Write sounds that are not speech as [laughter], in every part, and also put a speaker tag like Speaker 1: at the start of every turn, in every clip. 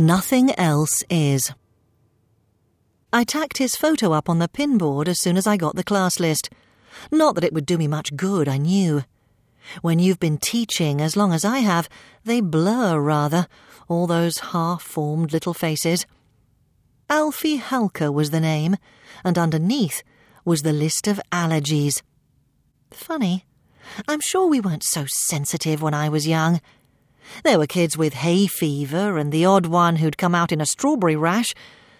Speaker 1: Nothing else is. I tacked his photo up on the pinboard as soon as I got the class list. Not that it would do me much good, I knew. When you've been teaching as long as I have, they blur rather, all those half formed little faces. Alfie Halker was the name, and underneath was the list of allergies. Funny. I'm sure we weren't so sensitive when I was young. There were kids with hay fever and the odd one who'd come out in a strawberry rash,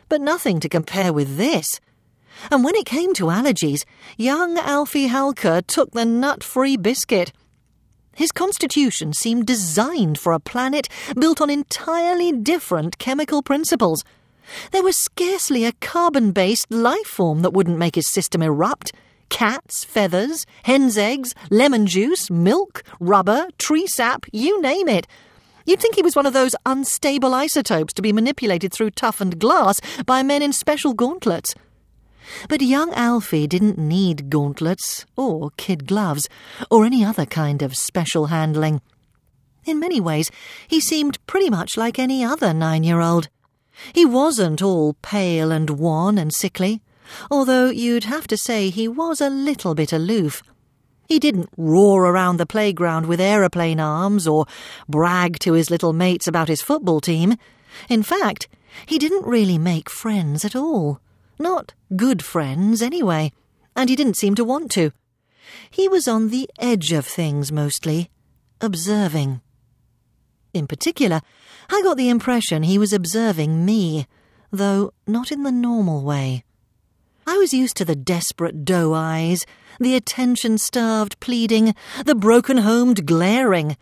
Speaker 1: but nothing to compare with this. And when it came to allergies, young Alfie Halker took the nut free biscuit. His constitution seemed designed for a planet built on entirely different chemical principles. There was scarcely a carbon based life form that wouldn't make his system erupt. Cats, feathers, hen's eggs, lemon juice, milk, rubber, tree sap, you name it. You'd think he was one of those unstable isotopes to be manipulated through toughened glass by men in special gauntlets. But young Alfie didn't need gauntlets, or kid gloves, or any other kind of special handling. In many ways, he seemed pretty much like any other nine year old. He wasn't all pale and wan and sickly, although you'd have to say he was a little bit aloof. He didn't roar around the playground with aeroplane arms or brag to his little mates about his football team. In fact, he didn't really make friends at all. Not good friends, anyway, and he didn't seem to want to. He was on the edge of things mostly, observing. In particular, I got the impression he was observing me, though not in the normal way. I was used to the desperate doe eyes, the attention starved pleading, the broken homed glaring,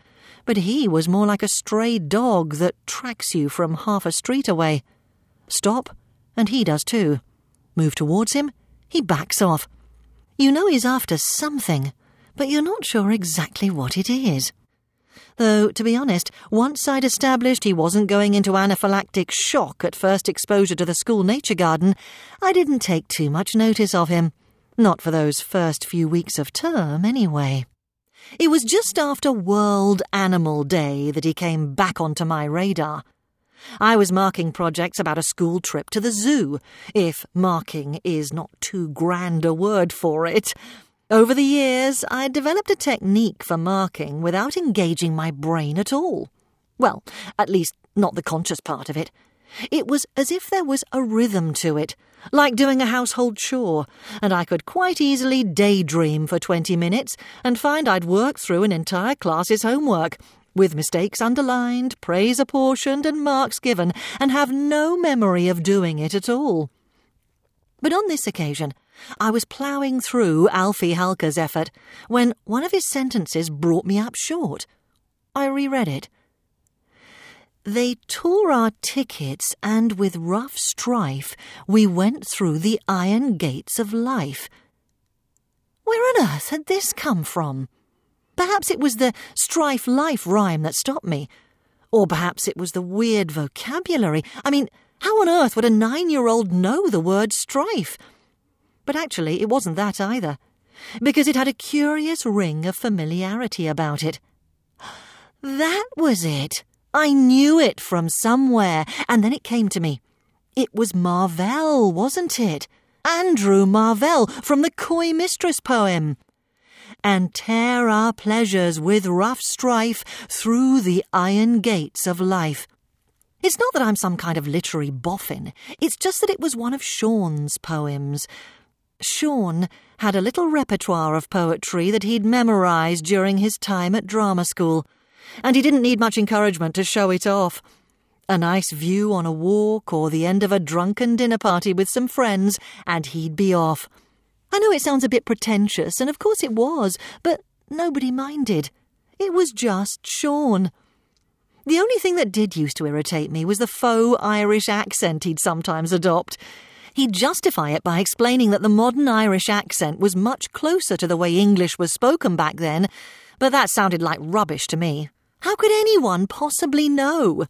Speaker 1: but he was more like a stray dog that tracks you from half a street away. Stop, and he does too. Move towards him, he backs off. You know he's after something, but you're not sure exactly what it is. Though, to be honest, once I'd established he wasn't going into anaphylactic shock at first exposure to the school nature garden, I didn't take too much notice of him. Not for those first few weeks of term, anyway. It was just after World Animal Day that he came back onto my radar. I was marking projects about a school trip to the zoo, if marking is not too grand a word for it. Over the years, I developed a technique for marking without engaging my brain at all. Well, at least not the conscious part of it. It was as if there was a rhythm to it, like doing a household chore, and I could quite easily daydream for 20 minutes and find I'd worked through an entire class's homework, with mistakes underlined, praise apportioned, and marks given, and have no memory of doing it at all. But on this occasion, I was ploughing through Alfie Halker's effort when one of his sentences brought me up short. I reread it. They tore our tickets, and with rough strife we went through the iron gates of life. Where on earth had this come from? Perhaps it was the strife life rhyme that stopped me. Or perhaps it was the weird vocabulary. I mean, how on earth would a nine year old know the word strife? But actually, it wasn't that either, because it had a curious ring of familiarity about it. [gasps] That was it. I knew it from somewhere, and then it came to me. It was Marvell, wasn't it? Andrew Marvell from the Coy Mistress poem. And tear our pleasures with rough strife through the iron gates of life. It's not that I'm some kind of literary boffin, it's just that it was one of Sean's poems. Sean had a little repertoire of poetry that he'd memorized during his time at drama school, and he didn't need much encouragement to show it off. A nice view on a walk or the end of a drunken dinner party with some friends, and he'd be off. I know it sounds a bit pretentious, and of course it was, but nobody minded. It was just Sean. The only thing that did used to irritate me was the faux Irish accent he'd sometimes adopt. He'd justify it by explaining that the modern Irish accent was much closer to the way English was spoken back then, but that sounded like rubbish to me. How could anyone possibly know?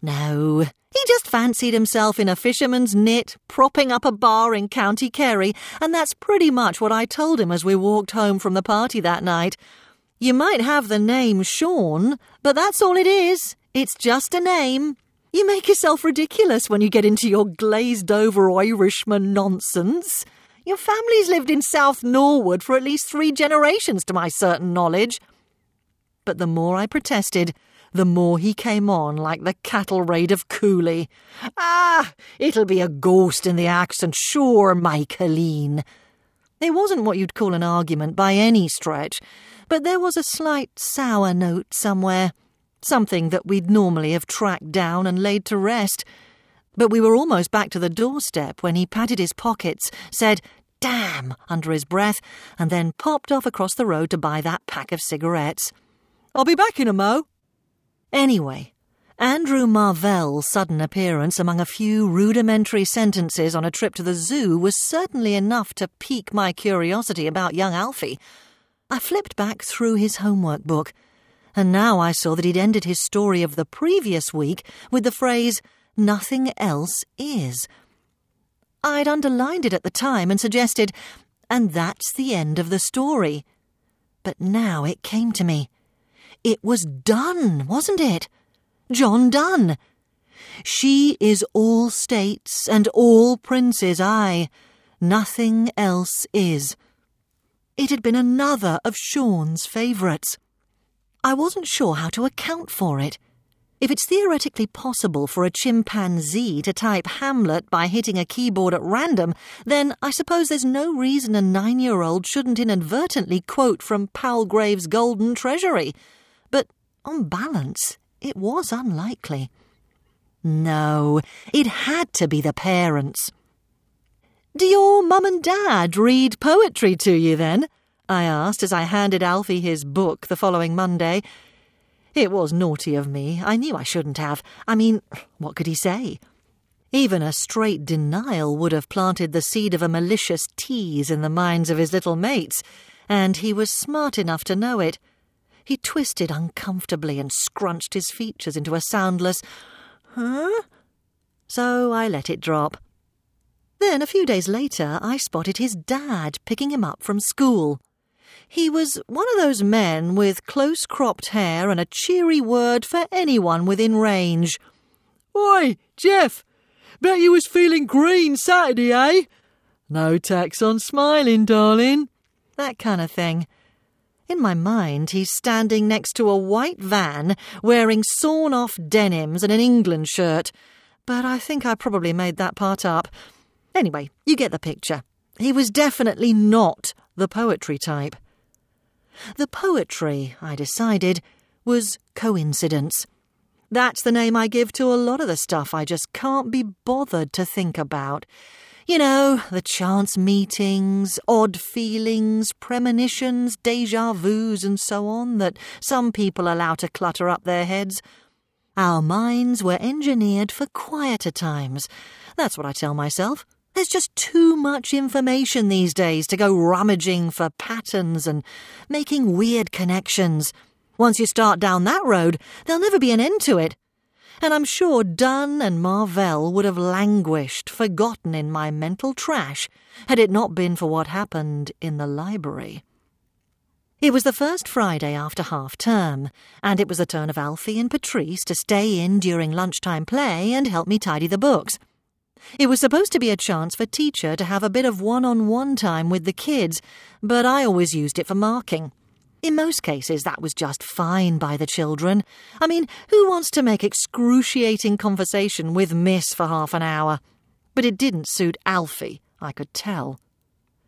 Speaker 1: No, he just fancied himself in a fisherman's knit, propping up a bar in County Kerry, and that's pretty much what I told him as we walked home from the party that night. You might have the name Sean, but that's all it is. It's just a name. You make yourself ridiculous when you get into your glazed over Irishman nonsense. Your family's lived in South Norwood for at least three generations, to my certain knowledge. But the more I protested, the more he came on like the cattle raid of Cooley. Ah, it'll be a ghost in the accent, sure, my Colleen. It wasn't what you'd call an argument by any stretch, but there was a slight sour note somewhere, something that we'd normally have tracked down and laid to rest. But we were almost back to the doorstep when he patted his pockets, said, Damn, under his breath, and then popped off across the road to buy that pack of cigarettes. I'll be back in a mo. Anyway, Andrew Marvell's sudden appearance among a few rudimentary sentences on a trip to the zoo was certainly enough to pique my curiosity about young Alfie. I flipped back through his homework book, and now I saw that he'd ended his story of the previous week with the phrase, nothing else is. I'd underlined it at the time and suggested, and that's the end of the story. But now it came to me. It was Donne, wasn't it? John Donne. She is all states and all princes, I. Nothing else is. It had been another of Sean's favourites. I wasn't sure how to account for it. If it's theoretically possible for a chimpanzee to type Hamlet by hitting a keyboard at random, then I suppose there's no reason a nine year old shouldn't inadvertently quote from Palgrave's Golden Treasury. But on balance, it was unlikely. No, it had to be the parents. Do your mum and dad read poetry to you then? I asked as I handed Alfie his book the following Monday. It was naughty of me. I knew I shouldn't have. I mean, [sniffs] what could he say? Even a straight denial would have planted the seed of a malicious tease in the minds of his little mates, and he was smart enough to know it. He twisted uncomfortably and scrunched his features into a soundless, huh? So I let it drop. Then, a few days later, I spotted his dad picking him up from school. He was one of those men with close cropped hair and a cheery word for anyone within range.
Speaker 2: Oi, Jeff! Bet you was feeling green Saturday, eh? No tax on smiling, darling.
Speaker 1: That kind of thing. In my mind, he's standing next to a white van wearing sawn off denims and an England shirt. But I think I probably made that part up. Anyway, you get the picture. He was definitely not the poetry type. The poetry, I decided, was coincidence. That's the name I give to a lot of the stuff I just can't be bothered to think about. You know, the chance meetings, odd feelings, premonitions, deja vus, and so on that some people allow to clutter up their heads. Our minds were engineered for quieter times. That's what I tell myself. There's just too much information these days to go rummaging for patterns and making weird connections. Once you start down that road, there'll never be an end to it and I'm sure Donne and Marvell would have languished, forgotten in my mental trash, had it not been for what happened in the library. It was the first Friday after half term, and it was the turn of Alfie and Patrice to stay in during lunchtime play and help me tidy the books. It was supposed to be a chance for teacher to have a bit of one on one time with the kids, but I always used it for marking. In most cases, that was just fine by the children. I mean, who wants to make excruciating conversation with Miss for half an hour? But it didn't suit Alfie, I could tell.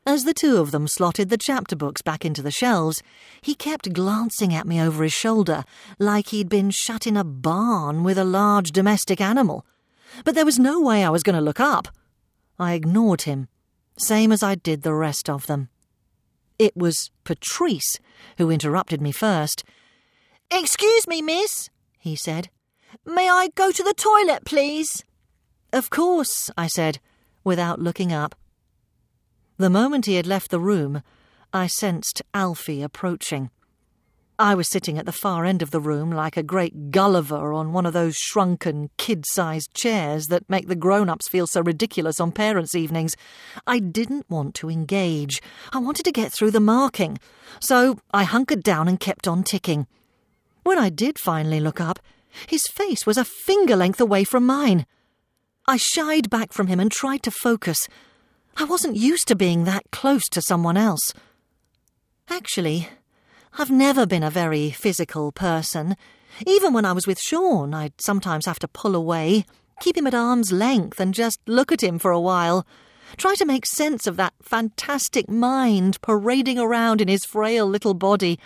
Speaker 1: As the two of them slotted the chapter books back into the shelves, he kept glancing at me over his shoulder, like he'd been shut in a barn with a large domestic animal. But there was no way I was going to look up. I ignored him, same as I did the rest of them. It was Patrice who interrupted me first.
Speaker 3: Excuse me, miss, he said. May I go to the toilet, please?
Speaker 1: Of course, I said, without looking up. The moment he had left the room, I sensed Alfie approaching. I was sitting at the far end of the room like a great Gulliver on one of those shrunken, kid sized chairs that make the grown ups feel so ridiculous on parents' evenings. I didn't want to engage. I wanted to get through the marking. So I hunkered down and kept on ticking. When I did finally look up, his face was a finger length away from mine. I shied back from him and tried to focus. I wasn't used to being that close to someone else. Actually, I've never been a very physical person. Even when I was with Sean, I'd sometimes have to pull away, keep him at arm's length, and just look at him for a while. Try to make sense of that fantastic mind parading around in his frail little body.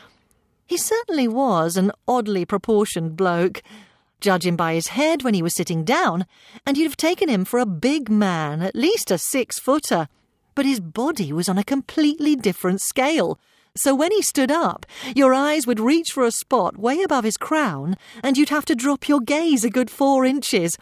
Speaker 1: He certainly was an oddly proportioned bloke. Judging by his head when he was sitting down, and you'd have taken him for a big man, at least a six footer. But his body was on a completely different scale so when he stood up, your eyes would reach for a spot way above his crown, and you'd have to drop your gaze a good four inches.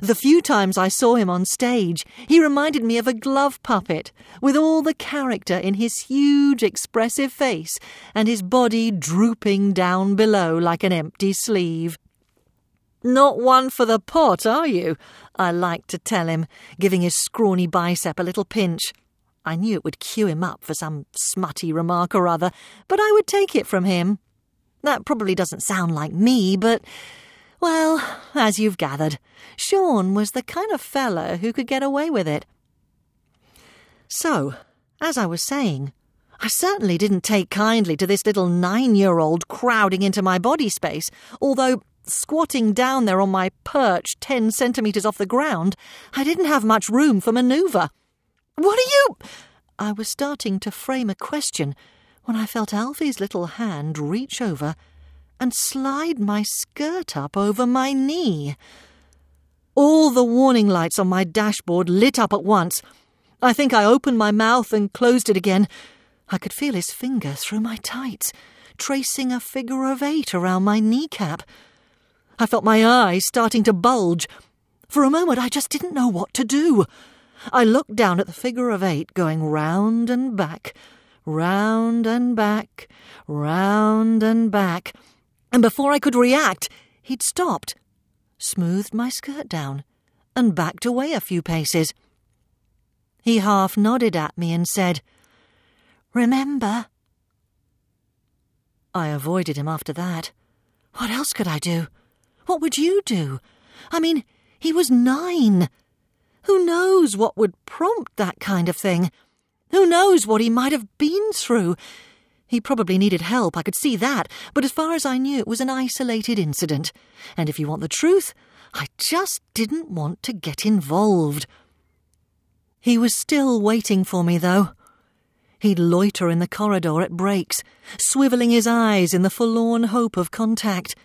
Speaker 1: The few times I saw him on stage, he reminded me of a glove puppet, with all the character in his huge, expressive face, and his body drooping down below like an empty sleeve. Not one for the pot, are you? I liked to tell him, giving his scrawny bicep a little pinch. I knew it would cue him up for some smutty remark or other, but I would take it from him. That probably doesn't sound like me, but, well, as you've gathered, Sean was the kind of fellow who could get away with it. So, as I was saying, I certainly didn't take kindly to this little nine year old crowding into my body space, although squatting down there on my perch ten centimetres off the ground, I didn't have much room for manoeuvre. What are you. I was starting to frame a question when I felt Alfie's little hand reach over and slide my skirt up over my knee. All the warning lights on my dashboard lit up at once. I think I opened my mouth and closed it again. I could feel his finger through my tights, tracing a figure of eight around my kneecap. I felt my eyes starting to bulge. For a moment, I just didn't know what to do. I looked down at the figure of eight going round and back, round and back, round and back, and before I could react, he'd stopped, smoothed my skirt down, and backed away a few paces. He half nodded at me and said, Remember? I avoided him after that. What else could I do? What would you do? I mean, he was nine. Who knows what would prompt that kind of thing? Who knows what he might have been through? He probably needed help, I could see that, but as far as I knew, it was an isolated incident. And if you want the truth, I just didn't want to get involved. He was still waiting for me, though. He'd loiter in the corridor at breaks, swivelling his eyes in the forlorn hope of contact.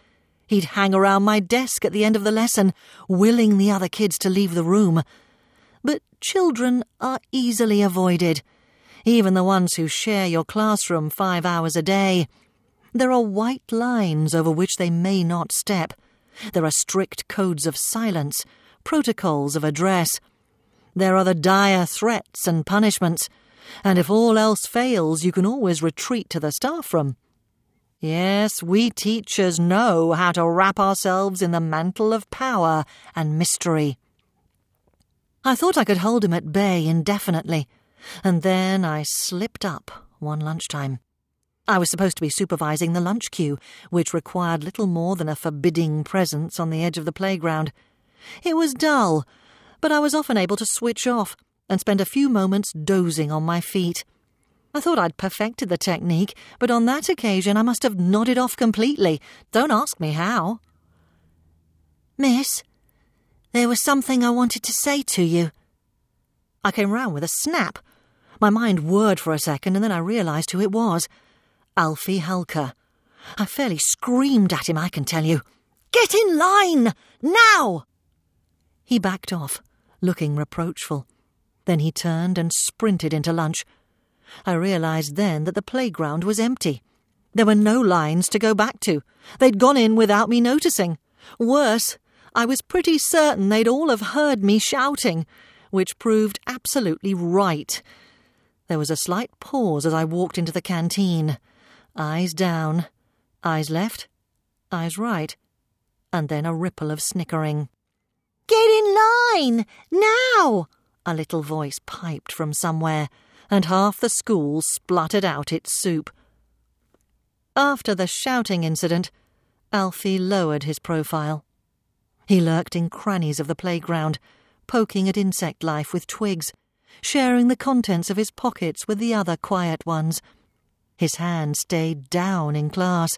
Speaker 1: He'd hang around my desk at the end of the lesson, willing the other kids to leave the room but children are easily avoided, even the ones who share your classroom five hours a day. There are white lines over which they may not step. There are strict codes of silence, protocols of address. There are the dire threats and punishments, and if all else fails, you can always retreat to the staff room. Yes, we teachers know how to wrap ourselves in the mantle of power and mystery. I thought I could hold him at bay indefinitely, and then I slipped up one lunchtime. I was supposed to be supervising the lunch queue, which required little more than a forbidding presence on the edge of the playground. It was dull, but I was often able to switch off and spend a few moments dozing on my feet. I thought I'd perfected the technique, but on that occasion I must have nodded off completely. Don't ask me how. Miss, there was something I wanted to say to you. I came round with a snap. My mind whirred for a second, and then I realised who it was Alfie Halker. I fairly screamed at him, I can tell you. Get in line! Now! He backed off, looking reproachful. Then he turned and sprinted into lunch. I realised then that the playground was empty. There were no lines to go back to. They'd gone in without me noticing. Worse, I was pretty certain they'd all have heard me shouting, which proved absolutely right. There was a slight pause as I walked into the canteen, eyes down, Eyes left, eyes right, and then a ripple of snickering.
Speaker 3: Get in line! Now!
Speaker 1: A little voice piped from somewhere, and half the school spluttered out its soup. After the shouting incident, Alfie lowered his profile. He lurked in crannies of the playground, poking at insect life with twigs, sharing the contents of his pockets with the other quiet ones. His hand stayed down in class.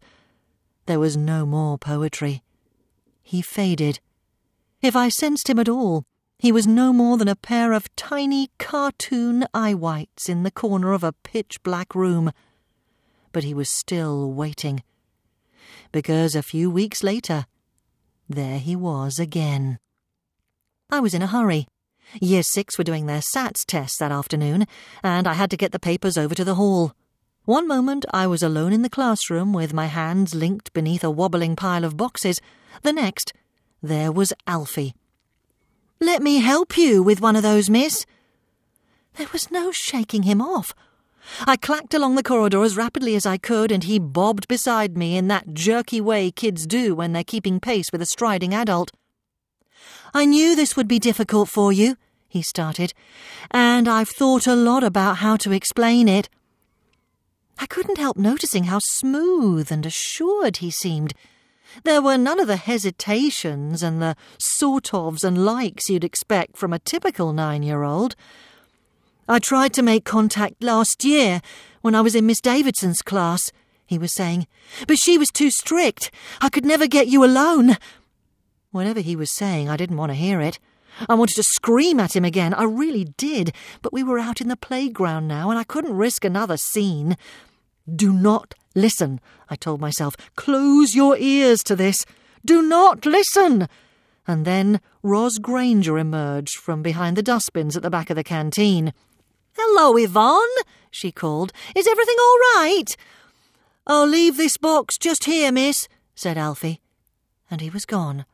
Speaker 1: There was no more poetry. He faded. If I sensed him at all, he was no more than a pair of tiny cartoon eye whites in the corner of a pitch black room. But he was still waiting. Because a few weeks later, there he was again. I was in a hurry. Year Six were doing their SATs test that afternoon, and I had to get the papers over to the hall. One moment I was alone in the classroom with my hands linked beneath a wobbling pile of boxes. The next, there was Alfie.
Speaker 3: Let me help you with one of those, miss.
Speaker 1: There was no shaking him off. I clacked along the corridor as rapidly as I could, and he bobbed beside me in that jerky way kids do when they're keeping pace with a striding adult.
Speaker 3: I knew this would be difficult for you, he started, and I've thought a lot about how to explain it.
Speaker 1: I couldn't help noticing how smooth and assured he seemed. There were none of the hesitations and the sort ofs and likes you'd expect from a typical nine year old.
Speaker 3: I tried to make contact last year when I was in Miss Davidson's class, he was saying, but she was too strict. I could never get you alone.
Speaker 1: Whatever he was saying, I didn't want to hear it. I wanted to scream at him again. I really did. But we were out in the playground now, and I couldn't risk another scene. Do not listen, I told myself. Close your ears to this. Do not listen. And then Ros Granger emerged from behind the dustbins at the back of the canteen.
Speaker 3: Hello, Yvonne, she called. Is everything all right?
Speaker 2: I'll leave this box just here, miss, said Alfie.
Speaker 1: And he was gone.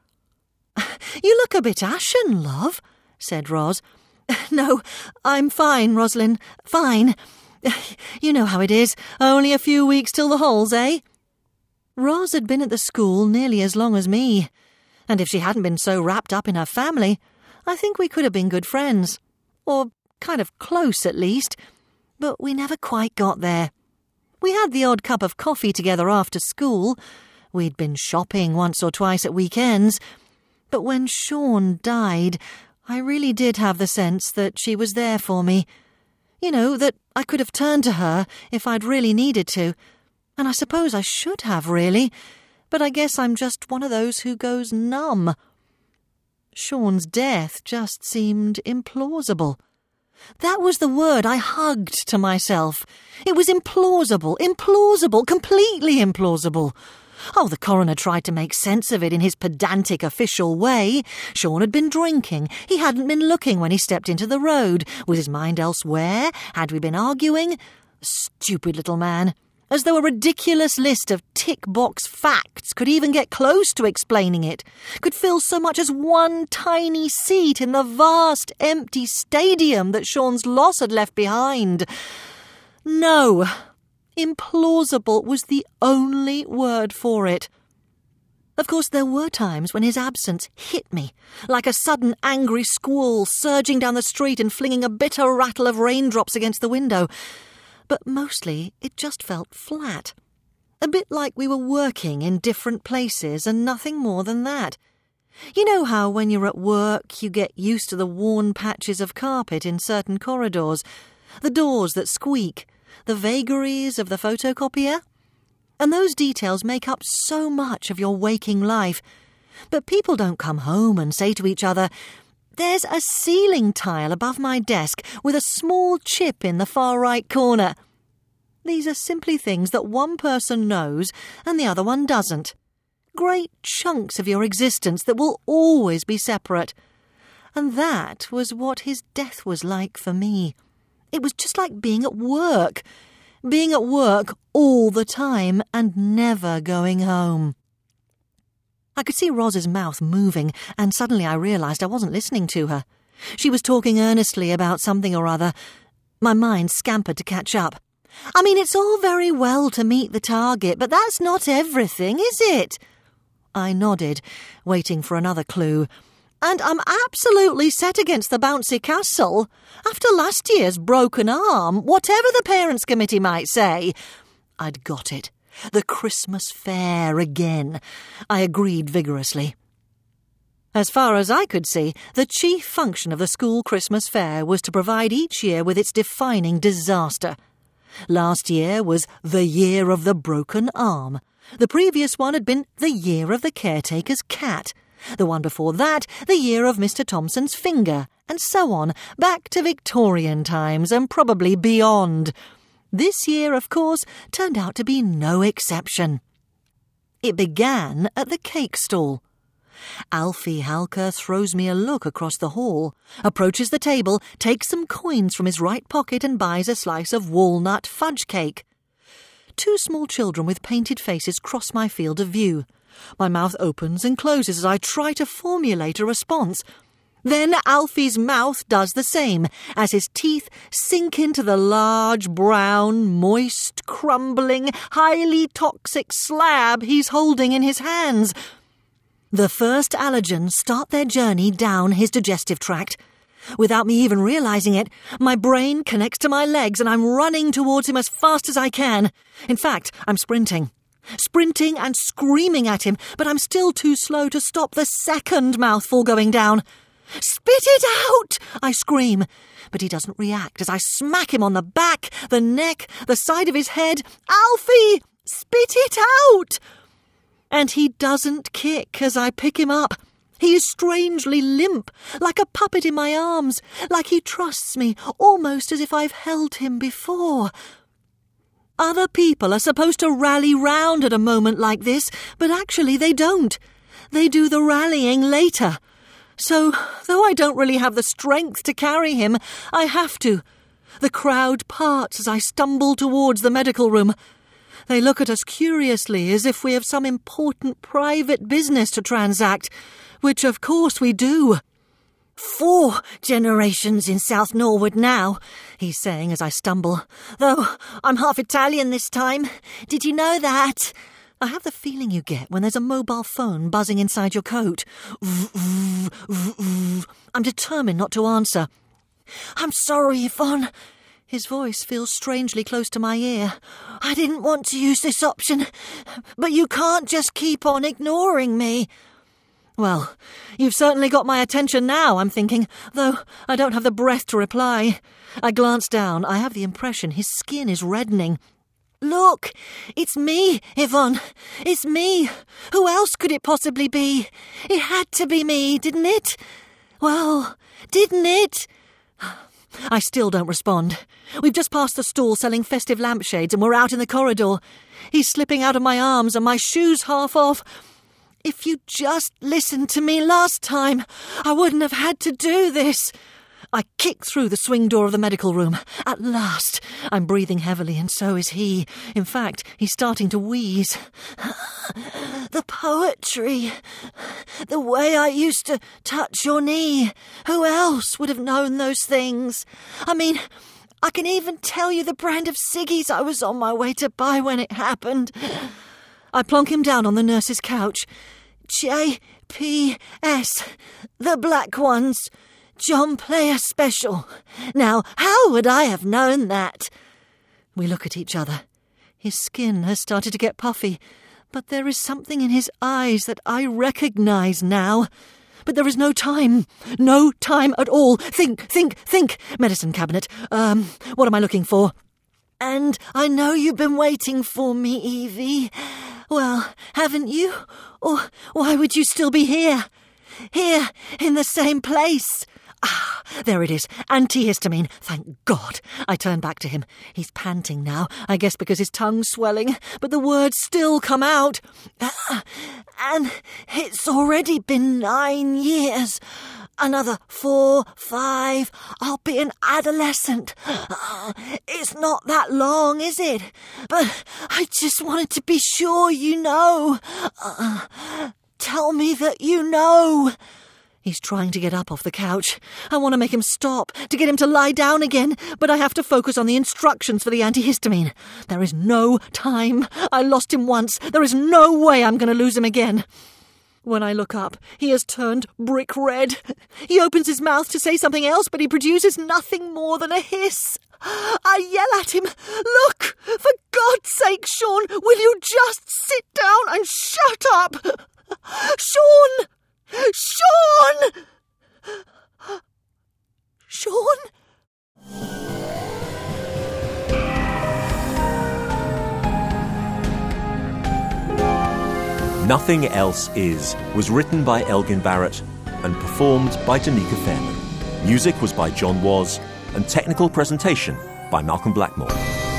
Speaker 1: [laughs]
Speaker 3: You look a bit ashen, love, said Ros. [laughs]
Speaker 2: No, I'm fine, Roslyn. Fine. [laughs] You know how it is. Only a few weeks till the halls, eh?
Speaker 1: Ros had been at the school nearly as long as me, and if she hadn't been so wrapped up in her family, I think we could have been good friends. Or kind of close, at least. But we never quite got there. We had the odd cup of coffee together after school. We'd been shopping once or twice at weekends but when Sean died, I really did have the sense that she was there for me. You know, that I could have turned to her if I'd really needed to. And I suppose I should have, really. But I guess I'm just one of those who goes numb. Sean's death just seemed implausible. That was the word I hugged to myself. It was implausible, implausible, completely implausible. Oh, the coroner tried to make sense of it in his pedantic official way. Sean had been drinking. He hadn't been looking when he stepped into the road. Was his mind elsewhere? Had we been arguing? Stupid little man. As though a ridiculous list of tick box facts could even get close to explaining it, could fill so much as one tiny seat in the vast empty stadium that Sean's loss had left behind. No, Implausible was the only word for it. Of course, there were times when his absence hit me, like a sudden angry squall surging down the street and flinging a bitter rattle of raindrops against the window. But mostly it just felt flat. A bit like we were working in different places and nothing more than that. You know how when you're at work you get used to the worn patches of carpet in certain corridors, the doors that squeak, the vagaries of the photocopier. And those details make up so much of your waking life. But people don't come home and say to each other, There's a ceiling tile above my desk with a small chip in the far right corner. These are simply things that one person knows and the other one doesn't. Great chunks of your existence that will always be separate. And that was what his death was like for me. It was just like being at work. Being at work all the time and never going home. I could see Ros's mouth moving, and suddenly I realized I wasn't listening to her. She was talking earnestly about something or other. My mind scampered to catch up.
Speaker 3: I mean, it's all very well to meet the target, but that's not everything, is it?
Speaker 1: I nodded, waiting for another clue. And I'm absolutely set against the bouncy castle. After last year's broken arm, whatever the parents' committee might say. I'd got it. The Christmas fair again. I agreed vigorously. As far as I could see, the chief function of the school Christmas fair was to provide each year with its defining disaster. Last year was the year of the broken arm. The previous one had been the year of the caretaker's cat. The one before that, the year of Mr. Thompson's finger, and so on, back to Victorian times and probably beyond. This year, of course, turned out to be no exception. It began at the cake stall. Alfie Halker throws me a look across the hall, approaches the table, takes some coins from his right pocket, and buys a slice of walnut fudge cake. Two small children with painted faces cross my field of view. My mouth opens and closes as I try to formulate a response. Then Alfie's mouth does the same as his teeth sink into the large, brown, moist, crumbling, highly toxic slab he's holding in his hands. The first allergens start their journey down his digestive tract. Without me even realizing it, my brain connects to my legs and I'm running towards him as fast as I can. In fact, I'm sprinting. Sprinting and screaming at him, but I'm still too slow to stop the second mouthful going down. Spit it out! I scream. But he doesn't react as I smack him on the back, the neck, the side of his head. Alfie! Spit it out! and he doesn't kick as I pick him up. He is strangely limp, like a puppet in my arms, like he trusts me, almost as if I've held him before. Other people are supposed to rally round at a moment like this, but actually they don't. They do the rallying later. So, though I don't really have the strength to carry him, I have to. The crowd parts as I stumble towards the medical room. They look at us curiously as if we have some important private business to transact, which of course we do. Four generations in South Norwood now, he's saying as I stumble. Though I'm half Italian this time. Did you know that? I have the feeling you get when there's a mobile phone buzzing inside your coat. I'm determined not to answer. I'm sorry, Yvonne. His voice feels strangely close to my ear. I didn't want to use this option, but you can't just keep on ignoring me. Well, you've certainly got my attention now, I'm thinking, though I don't have the breath to reply. I glance down. I have the impression his skin is reddening. Look, it's me, Yvonne. It's me. Who else could it possibly be? It had to be me, didn't it? Well, didn't it? I still don't respond. We've just passed the stall selling festive lampshades and we're out in the corridor. He's slipping out of my arms and my shoes half off. If you just listened to me last time, I wouldn't have had to do this. I kick through the swing door of the medical room. At last, I'm breathing heavily, and so is he. In fact, he's starting to wheeze. the poetry. The way I used to touch your knee. Who else would have known those things? I mean, I can even tell you the brand of ciggies I was on my way to buy when it happened. I plonk him down on the nurse's couch. J P S, the black ones. John Player Special. Now, how would I have known that? We look at each other. His skin has started to get puffy, but there is something in his eyes that I recognize now. But there is no time. No time at all. Think, think, think. Medicine cabinet. Um, what am I looking for? And I know you've been waiting for me, Evie. Well, haven't you? Or why would you still be here? Here, in the same place. Ah, there it is. Antihistamine. Thank God. I turn back to him. He's panting now, I guess because his tongue's swelling, but the words still come out. Ah, and it's already been nine years. Another four, five, I'll be an adolescent. Ah, it's not that long, is it? But I just wanted to be sure you know. Uh, tell me that you know. He's trying to get up off the couch. I want to make him stop, to get him to lie down again, but I have to focus on the instructions for the antihistamine. There is no time. I lost him once. There is no way I'm going to lose him again. When I look up, he has turned brick red. He opens his mouth to say something else, but he produces nothing more than a hiss. I yell at him, Look! For God's sake, Sean, will you just sit down and shut up? Sean! Sean! Sean?
Speaker 4: Nothing Else Is was written by Elgin Barrett and performed by Danica Fairman. Music was by John Was and technical presentation by Malcolm Blackmore.